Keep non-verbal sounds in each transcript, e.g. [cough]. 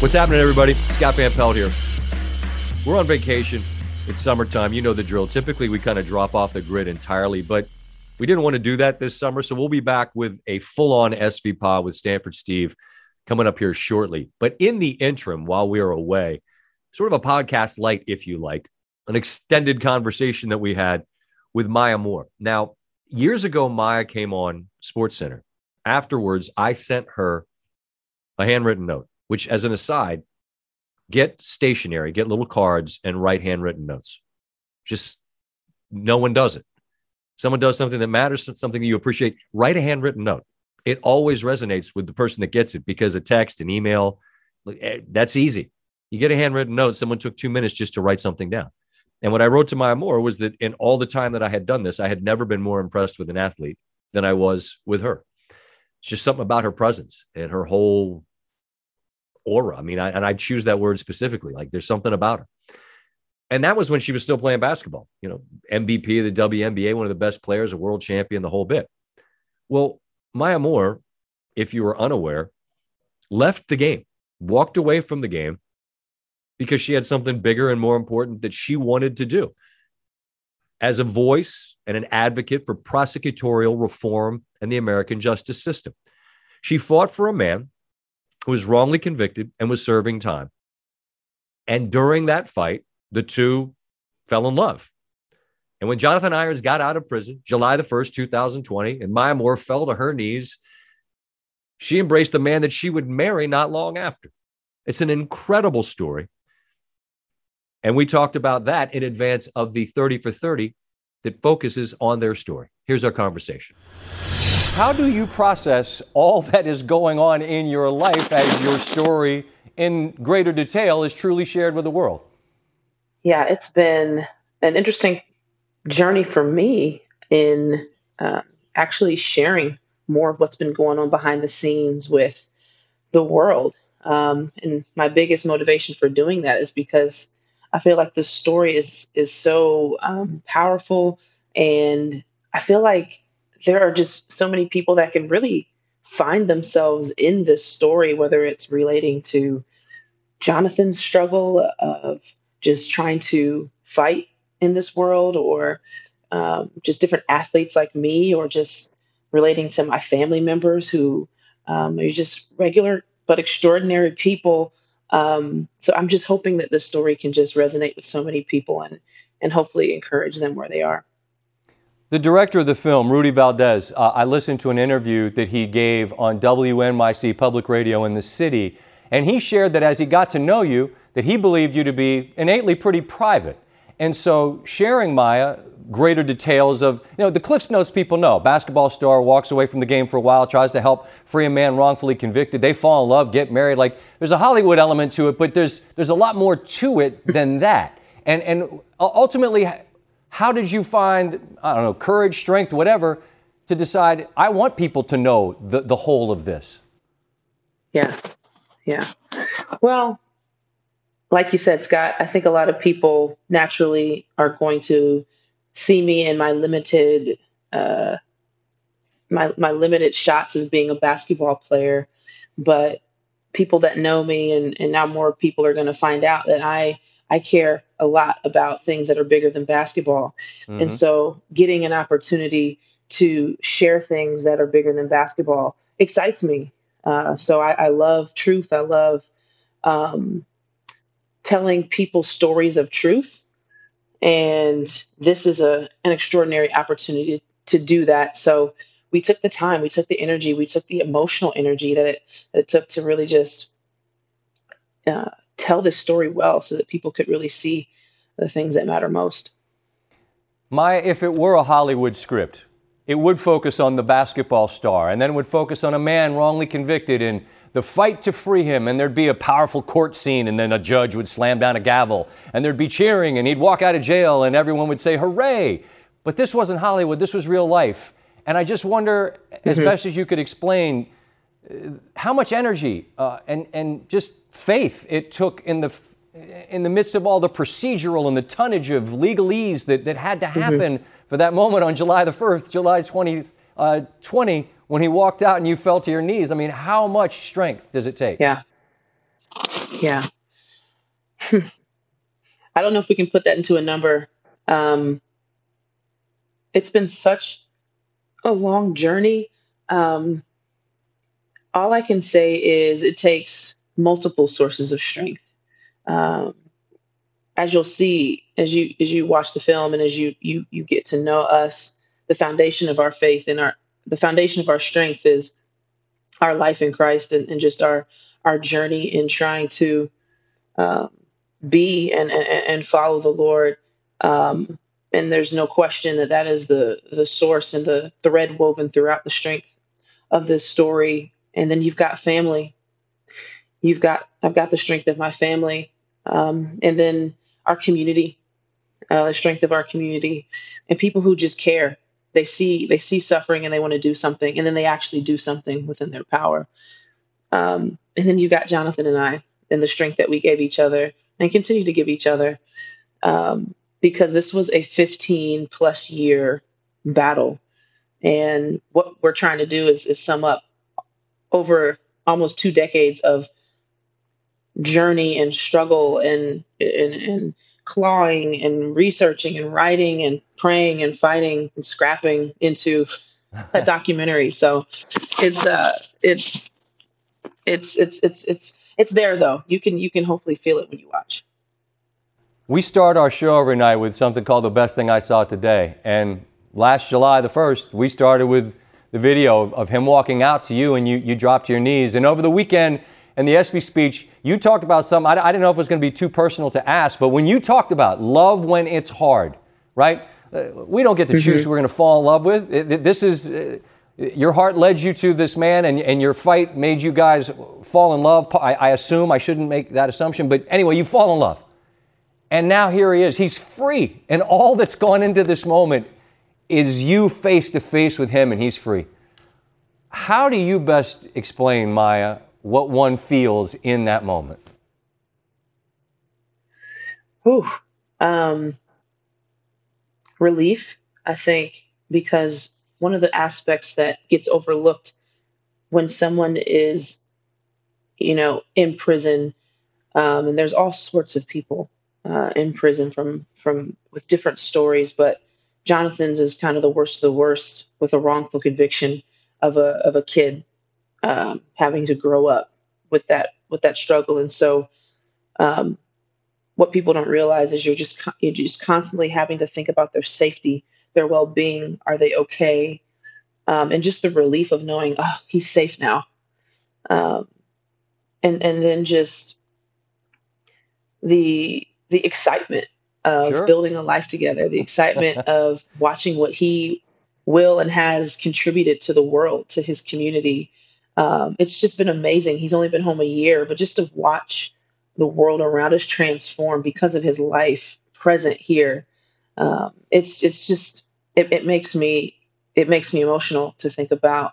What's happening, everybody? Scott Van Pelt here. We're on vacation. It's summertime. You know the drill. Typically, we kind of drop off the grid entirely, but we didn't want to do that this summer. So we'll be back with a full on SV pod with Stanford Steve coming up here shortly. But in the interim, while we are away, sort of a podcast light, if you like, an extended conversation that we had with Maya Moore. Now, years ago, Maya came on Sports Center. Afterwards, I sent her a handwritten note, which, as an aside, get stationery, get little cards, and write handwritten notes. Just no one does it. Someone does something that matters, something that you appreciate, write a handwritten note. It always resonates with the person that gets it because a text, an email, eh, that's easy. You get a handwritten note, someone took two minutes just to write something down. And what I wrote to Maya Moore was that in all the time that I had done this, I had never been more impressed with an athlete than I was with her. It's just something about her presence and her whole aura. I mean, I, and I choose that word specifically. Like there's something about her. And that was when she was still playing basketball, you know, MVP of the WNBA, one of the best players, a world champion, the whole bit. Well, Maya Moore, if you were unaware, left the game, walked away from the game because she had something bigger and more important that she wanted to do. As a voice and an advocate for prosecutorial reform and the American justice system, she fought for a man who was wrongly convicted and was serving time. And during that fight, the two fell in love. And when Jonathan Irons got out of prison, July the 1st, 2020, and Maya Moore fell to her knees, she embraced the man that she would marry not long after. It's an incredible story. And we talked about that in advance of the 30 for 30 that focuses on their story. Here's our conversation. How do you process all that is going on in your life as your story in greater detail is truly shared with the world? Yeah, it's been an interesting journey for me in uh, actually sharing more of what's been going on behind the scenes with the world. Um, and my biggest motivation for doing that is because I feel like the story is is so um, powerful, and I feel like there are just so many people that can really find themselves in this story, whether it's relating to Jonathan's struggle of just trying to fight in this world, or um, just different athletes like me, or just relating to my family members who um, are just regular but extraordinary people um, so I'm just hoping that this story can just resonate with so many people and and hopefully encourage them where they are. The director of the film, Rudy Valdez, uh, I listened to an interview that he gave on WNYC Public Radio in the city, and he shared that as he got to know you, that he believed you to be innately pretty private. And so sharing Maya greater details of, you know, the Cliffs Notes people know. Basketball star walks away from the game for a while, tries to help free a man wrongfully convicted. They fall in love, get married. Like there's a Hollywood element to it, but there's there's a lot more to it than [laughs] that. And and ultimately, how did you find I don't know courage, strength, whatever, to decide I want people to know the the whole of this? Yeah, yeah. Well, like you said, Scott, I think a lot of people naturally are going to see me in my limited uh, my my limited shots of being a basketball player, but people that know me and, and now more people are going to find out that I I care a lot about things that are bigger than basketball, mm-hmm. and so getting an opportunity to share things that are bigger than basketball excites me. Uh, so I, I, love truth. I love um, telling people stories of truth and this is a an extraordinary opportunity to do that. So we took the time, we took the energy, we took the emotional energy that it that it took to really just uh, tell this story well, so that people could really see the things that matter most. Maya, if it were a Hollywood script, it would focus on the basketball star, and then would focus on a man wrongly convicted and the fight to free him, and there'd be a powerful court scene, and then a judge would slam down a gavel, and there'd be cheering, and he'd walk out of jail, and everyone would say, Hooray! But this wasn't Hollywood, this was real life. And I just wonder, mm-hmm. as best as you could explain, uh, how much energy uh, and, and just faith it took in the, in the midst of all the procedural and the tonnage of legalese that, that had to mm-hmm. happen mm-hmm. for that moment on July the 1st, July 20th, uh, 20, when he walked out and you fell to your knees. I mean, how much strength does it take? Yeah. Yeah. [laughs] I don't know if we can put that into a number. Um, it's been such a long journey. Um, all I can say is it takes multiple sources of strength. Um, as you'll see as you as you watch the film and as you you you get to know us, the foundation of our faith and our the foundation of our strength is our life in Christ and, and just our our journey in trying to um, be and, and, and follow the Lord. Um, and there's no question that that is the the source and the thread woven throughout the strength of this story. And then you've got family. You've got I've got the strength of my family, um, and then our community, uh, the strength of our community, and people who just care. They see they see suffering and they want to do something, and then they actually do something within their power. Um, and then you got Jonathan and I, and the strength that we gave each other and continue to give each other um, because this was a 15 plus year battle. And what we're trying to do is, is sum up over almost two decades of journey and struggle and, and, and clawing and researching and writing and praying and fighting and scrapping into [laughs] a documentary. So it's uh it's it's it's it's it's it's there though. You can you can hopefully feel it when you watch. We start our show every night with something called the best thing I saw today. And last July the 1st, we started with the video of, of him walking out to you and you, you dropped to your knees. And over the weekend in the ESPY speech, you talked about something, I, I didn't know if it was going to be too personal to ask, but when you talked about love when it's hard, right? Uh, we don't get to mm-hmm. choose who we're going to fall in love with. This is. Uh, your heart led you to this man and, and your fight made you guys fall in love. I, I, assume I shouldn't make that assumption, but anyway, you fall in love. And now here he is. He's free. And all that's gone into this moment is you face to face with him and he's free. How do you best explain, Maya, what one feels in that moment? Ooh, um, relief, I think, because one of the aspects that gets overlooked when someone is, you know, in prison, um, and there's all sorts of people uh, in prison from from with different stories, but Jonathan's is kind of the worst of the worst with a wrongful conviction of a of a kid um, having to grow up with that with that struggle, and so. Um, what people don't realize is you're just you're just constantly having to think about their safety their well-being are they okay um, and just the relief of knowing oh he's safe now um, and and then just the the excitement of sure. building a life together the excitement [laughs] of watching what he will and has contributed to the world to his community um, it's just been amazing he's only been home a year but just to watch the world around us transform because of his life present here um, it's it's just it, it, makes me it makes me emotional to think about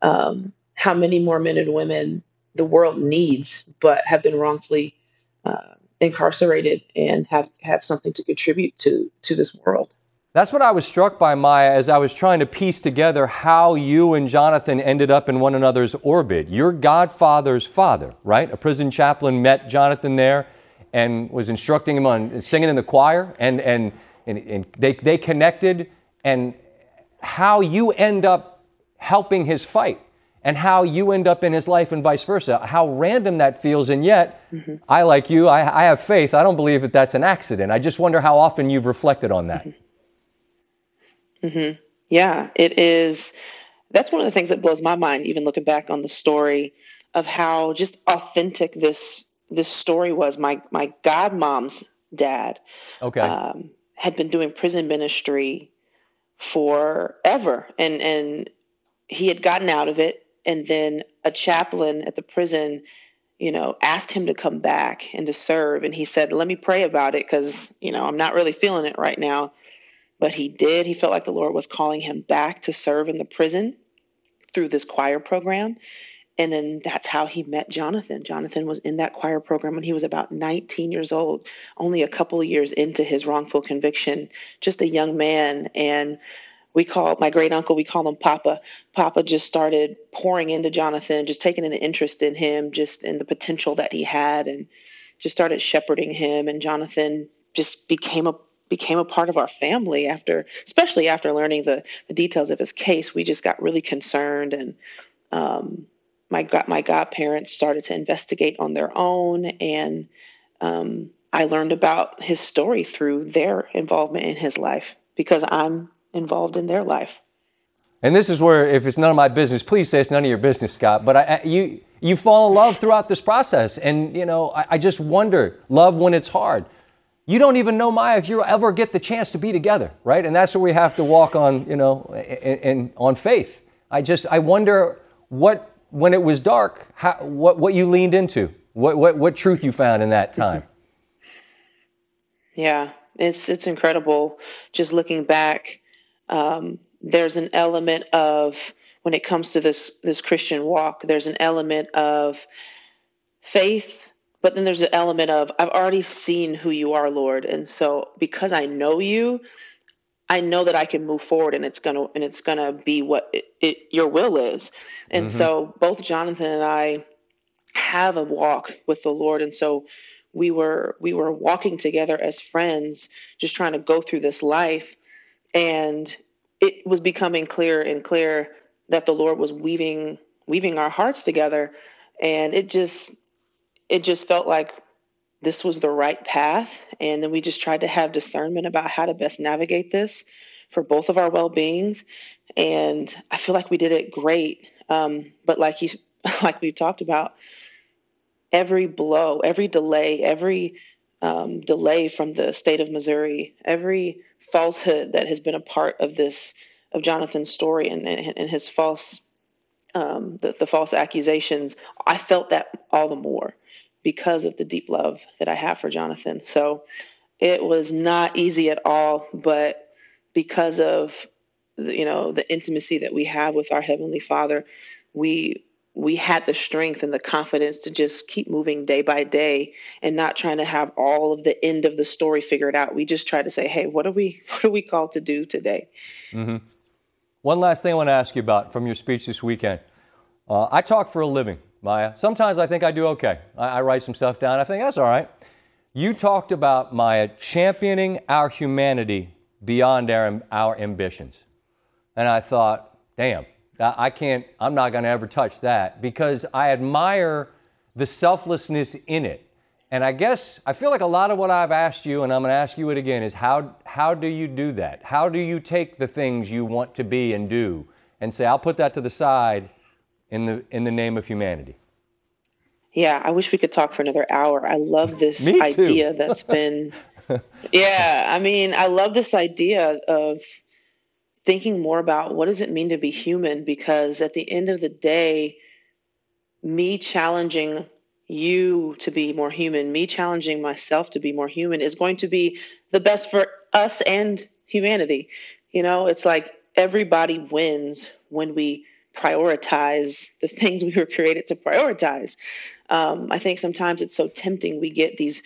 um, how many more men and women the world needs, but have been wrongfully uh, incarcerated and have have something to contribute to to this world. That's what I was struck by, Maya, as I was trying to piece together how you and Jonathan ended up in one another's orbit. Your godfather's father, right? A prison chaplain met Jonathan there and was instructing him on singing in the choir, and and and, and they they connected, and how you end up helping his fight and how you end up in his life and vice versa. How random that feels, and yet, mm-hmm. I, like you, I, I, have faith. I don't believe that that's an accident. I just wonder how often you've reflected on that. Mm-hmm. mm-hmm. Yeah, it is. That's one of the things that blows my mind, even looking back on the story of how just authentic this this story was. My my godmom's dad, okay, um, had been doing prison ministry forever, and and he had gotten out of it, and then a chaplain at the prison, you know, asked him to come back and to serve, and he said, "Let me pray about it, because you know I'm not really feeling it right now." But he did. He felt like the Lord was calling him back to serve in the prison through this choir program. And then that's how he met Jonathan. Jonathan was in that choir program when he was about 19 years old, only a couple of years into his wrongful conviction, just a young man. And we call my great uncle, we call him Papa. Papa just started pouring into Jonathan, just taking an interest in him, just in the potential that he had, and just started shepherding him. And Jonathan just became a became a part of our family after, especially after learning the, the details of his case. We just got really concerned, and um, my got my godparents started to investigate on their own, and um, I learned about his story through their involvement in his life because I'm involved in their life. And this is where, if it's none of my business, please say it's none of your business, Scott. But I, you you fall in love throughout this process, and you know I, I just wonder, love when it's hard. You don't even know Maya if you ever get the chance to be together, right? And that's where we have to walk on, you know, and on faith. I just I wonder what when it was dark, how, what what you leaned into, what what what truth you found in that time. [laughs] Yeah, it's it's incredible. Just looking back, um, there's an element of when it comes to this this Christian walk. There's an element of faith, but then there's an element of I've already seen who you are, Lord, and so because I know you, I know that I can move forward, and it's gonna and it's gonna be what it, it, your will is. And mm-hmm. so both Jonathan and I have a walk with the Lord, and so we were we were walking together as friends just trying to go through this life and it was becoming clearer and clearer that the lord was weaving weaving our hearts together. And it just it just felt like this was the right path. And then we just tried to have discernment about how to best navigate this for both of our well-beings. And i feel like we did it great. Um, but like you [laughs] like we've talked about every blow, every delay, every um, delay from the state of Missouri, every falsehood that has been a part of this of Jonathan's story and, and his false um, the, the false accusations, I felt that all the more because of the deep love that I have for Jonathan. So it was not easy at all, but because of you know the intimacy that we have with our heavenly Father, we we had the strength and the confidence to just keep moving day by day and not trying to have all of the end of the story figured out. We just tried to say, hey, what are we [laughs] what are we called to do today? Mm-hmm. One last thing I want to ask you about from your speech this weekend. Uh, I talk for a living, Maya. Sometimes I think I do okay. I, I write some stuff down. I think that's all right. You talked about Maya championing our humanity beyond our, our ambitions. And I thought, damn, I can't, I'm not going to ever touch that because I admire the selflessness in it. And I guess I feel like a lot of what I've asked you, and I'm going to ask you it again, is how, how do you do that? How do you take the things you want to be and do and say, I'll put that to the side in the, in the name of humanity? Yeah, I wish we could talk for another hour. I love [laughs] this idea that's been. [laughs] yeah, I mean, I love this idea of thinking more about what does it mean to be human? Because at the end of the day me challenging you to be more human me challenging myself to be more human is going to be the best for us and humanity. You know it's like everybody wins when we prioritize the [laughs] things we were created to prioritize. Um, i think sometimes it's so tempting we get these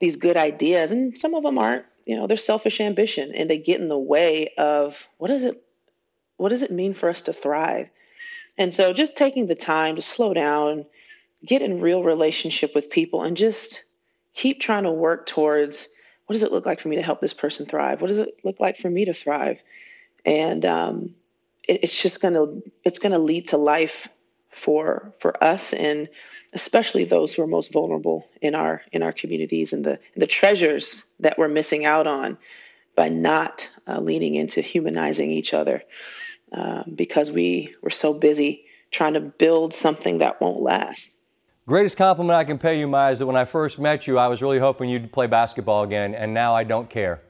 these good ideas and some of them aren't you know, their selfish ambition and they get in the way of what does it what does it mean for us to thrive? And so just taking the time to slow down, get in real relationship with people and just keep trying to work towards what does it look like for me to help this person thrive? What does it look like for me to thrive? And um, it, it's just gonna it's gonna lead to life for for us and especially those who are most vulnerable in our in our communities and the the treasures that we're missing out on by not uh, leaning into humanizing each other um, because we we're so busy trying to build something that won't last. Greatest compliment I can pay you, Maya, is that when I first met you, I was really hoping you'd play basketball again, and now I don't care.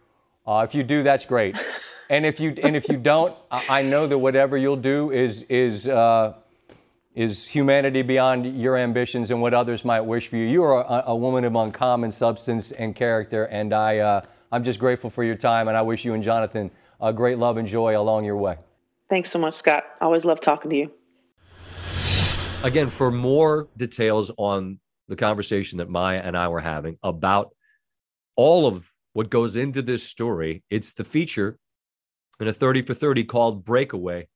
Uh, if you do, that's great. [laughs] and if you and if you don't, I know that whatever you'll do is is uh, is humanity beyond your ambitions and what others might wish for you. You are a, a woman of uncommon substance and character, and I, uh, I'm just grateful for your time, and I wish you and Jonathan a great love and joy along your way. Thanks so much, Scott. I Always love talking to you. Again, for more details on the conversation that Maya and I were having about all of what goes into this story, it's the feature in a 30 for 30 called Breakaway.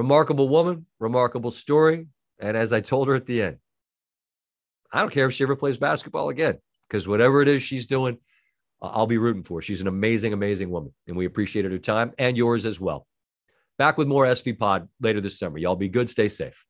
Remarkable woman, remarkable story. And as I told her at the end, I don't care if she ever plays basketball again, because whatever it is she's doing, I'll be rooting for. She's an amazing, amazing woman. And we appreciated her time and yours as well. Back with more SV Pod later this summer. Y'all be good. Stay safe.